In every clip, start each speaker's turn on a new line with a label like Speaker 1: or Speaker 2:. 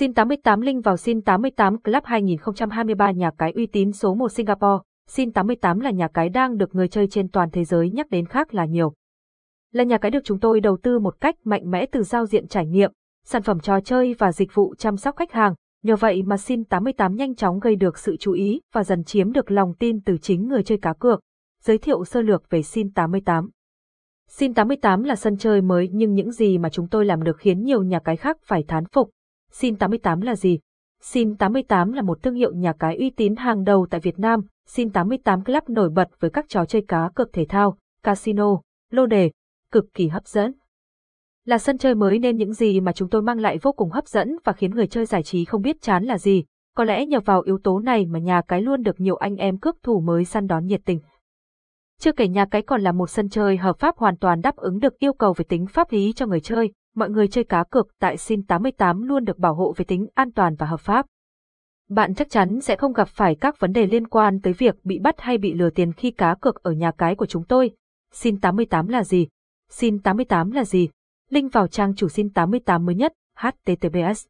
Speaker 1: Sin 88 link vào Sin 88 Club 2023 nhà cái uy tín số 1 Singapore. Sin 88 là nhà cái đang được người chơi trên toàn thế giới nhắc đến khác là nhiều. Là nhà cái được chúng tôi đầu tư một cách mạnh mẽ từ giao diện trải nghiệm, sản phẩm trò chơi và dịch vụ chăm sóc khách hàng. Nhờ vậy mà Sin 88 nhanh chóng gây được sự chú ý và dần chiếm được lòng tin từ chính người chơi cá cược. Giới thiệu sơ lược về Sin 88 Sin 88 là sân chơi mới nhưng những gì mà chúng tôi làm được khiến nhiều nhà cái khác phải thán phục. Sin 88 là gì? Sin 88 là một thương hiệu nhà cái uy tín hàng đầu tại Việt Nam. Sin 88 Club nổi bật với các trò chơi cá cược thể thao, casino, lô đề, cực kỳ hấp dẫn. Là sân chơi mới nên những gì mà chúng tôi mang lại vô cùng hấp dẫn và khiến người chơi giải trí không biết chán là gì. Có lẽ nhờ vào yếu tố này mà nhà cái luôn được nhiều anh em cướp thủ mới săn đón nhiệt tình. Chưa kể nhà cái còn là một sân chơi hợp pháp hoàn toàn đáp ứng được yêu cầu về tính pháp lý cho người chơi, mọi người chơi cá cược tại Sin 88 luôn được bảo hộ về tính an toàn và hợp pháp. Bạn chắc chắn sẽ không gặp phải các vấn đề liên quan tới việc bị bắt hay bị lừa tiền khi cá cược ở nhà cái của chúng tôi. Sin 88 là gì? Sin 88 là gì? Link vào trang chủ Sin 88 mới nhất, https.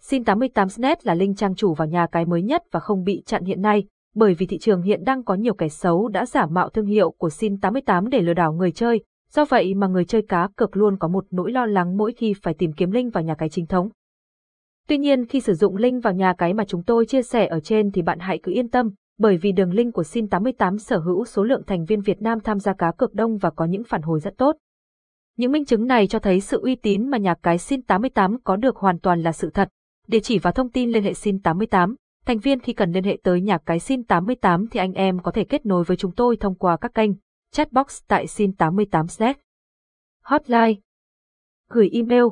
Speaker 1: Sin 88net là link trang chủ vào nhà cái mới nhất và không bị chặn hiện nay, bởi vì thị trường hiện đang có nhiều kẻ xấu đã giả mạo thương hiệu của Sin 88 để lừa đảo người chơi, do vậy mà người chơi cá cược luôn có một nỗi lo lắng mỗi khi phải tìm kiếm link vào nhà cái chính thống. Tuy nhiên khi sử dụng link vào nhà cái mà chúng tôi chia sẻ ở trên thì bạn hãy cứ yên tâm, bởi vì đường link của Sin 88 sở hữu số lượng thành viên Việt Nam tham gia cá cược đông và có những phản hồi rất tốt. Những minh chứng này cho thấy sự uy tín mà nhà cái Sin 88 có được hoàn toàn là sự thật. Địa chỉ và thông tin liên hệ Sin 88, thành viên khi cần liên hệ tới nhà cái Sin 88 thì anh em có thể kết nối với chúng tôi thông qua các kênh chatbox tại sin88z. hotline, gửi email.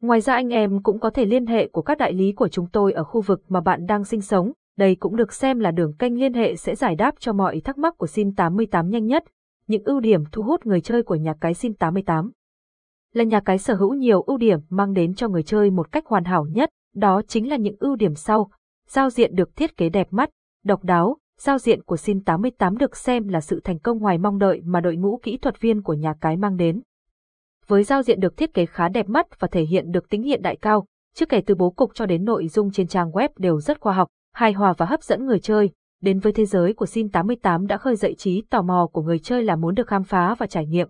Speaker 1: Ngoài ra anh em cũng có thể liên hệ của các đại lý của chúng tôi ở khu vực mà bạn đang sinh sống. Đây cũng được xem là đường kênh liên hệ sẽ giải đáp cho mọi thắc mắc của Sin 88 nhanh nhất. Những ưu điểm thu hút người chơi của nhà cái Sin 88 là nhà cái sở hữu nhiều ưu điểm mang đến cho người chơi một cách hoàn hảo nhất, đó chính là những ưu điểm sau. Giao diện được thiết kế đẹp mắt, độc đáo, giao diện của Sin 88 được xem là sự thành công ngoài mong đợi mà đội ngũ kỹ thuật viên của nhà cái mang đến. Với giao diện được thiết kế khá đẹp mắt và thể hiện được tính hiện đại cao, chưa kể từ bố cục cho đến nội dung trên trang web đều rất khoa học, hài hòa và hấp dẫn người chơi. Đến với thế giới của Sin 88 đã khơi dậy trí tò mò của người chơi là muốn được khám phá và trải nghiệm.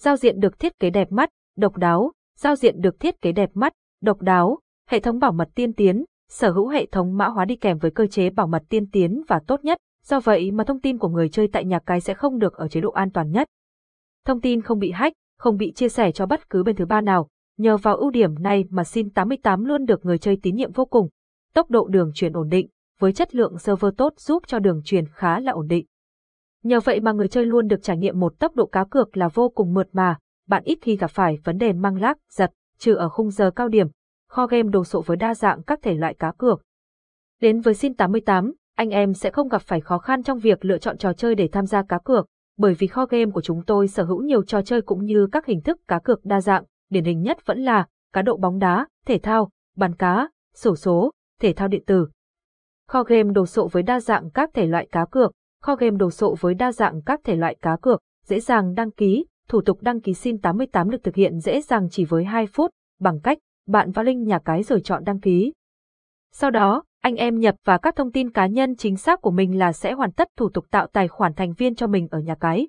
Speaker 1: Giao diện được thiết kế đẹp mắt, độc đáo, giao diện được thiết kế đẹp mắt, độc đáo, hệ thống bảo mật tiên tiến, sở hữu hệ thống mã hóa đi kèm với cơ chế bảo mật tiên tiến và tốt nhất, do vậy mà thông tin của người chơi tại nhà cái sẽ không được ở chế độ an toàn nhất. Thông tin không bị hack, không bị chia sẻ cho bất cứ bên thứ ba nào, nhờ vào ưu điểm này mà Sin 88 luôn được người chơi tín nhiệm vô cùng. Tốc độ đường truyền ổn định, với chất lượng server tốt giúp cho đường truyền khá là ổn định. Nhờ vậy mà người chơi luôn được trải nghiệm một tốc độ cá cược là vô cùng mượt mà, bạn ít khi gặp phải vấn đề mang lác, giật, trừ ở khung giờ cao điểm, kho game đồ sộ với đa dạng các thể loại cá cược. Đến với Sin 88, anh em sẽ không gặp phải khó khăn trong việc lựa chọn trò chơi để tham gia cá cược, bởi vì kho game của chúng tôi sở hữu nhiều trò chơi cũng như các hình thức cá cược đa dạng, điển hình nhất vẫn là cá độ bóng đá, thể thao, bàn cá, sổ số, thể thao điện tử. Kho game đồ sộ với đa dạng các thể loại cá cược, kho game đồ sộ với đa dạng các thể loại cá cược, dễ dàng đăng ký, thủ tục đăng ký Sin 88 được thực hiện dễ dàng chỉ với 2 phút, bằng cách bạn vào link nhà cái rồi chọn đăng ký. Sau đó, anh em nhập vào các thông tin cá nhân chính xác của mình là sẽ hoàn tất thủ tục tạo tài khoản thành viên cho mình ở nhà cái.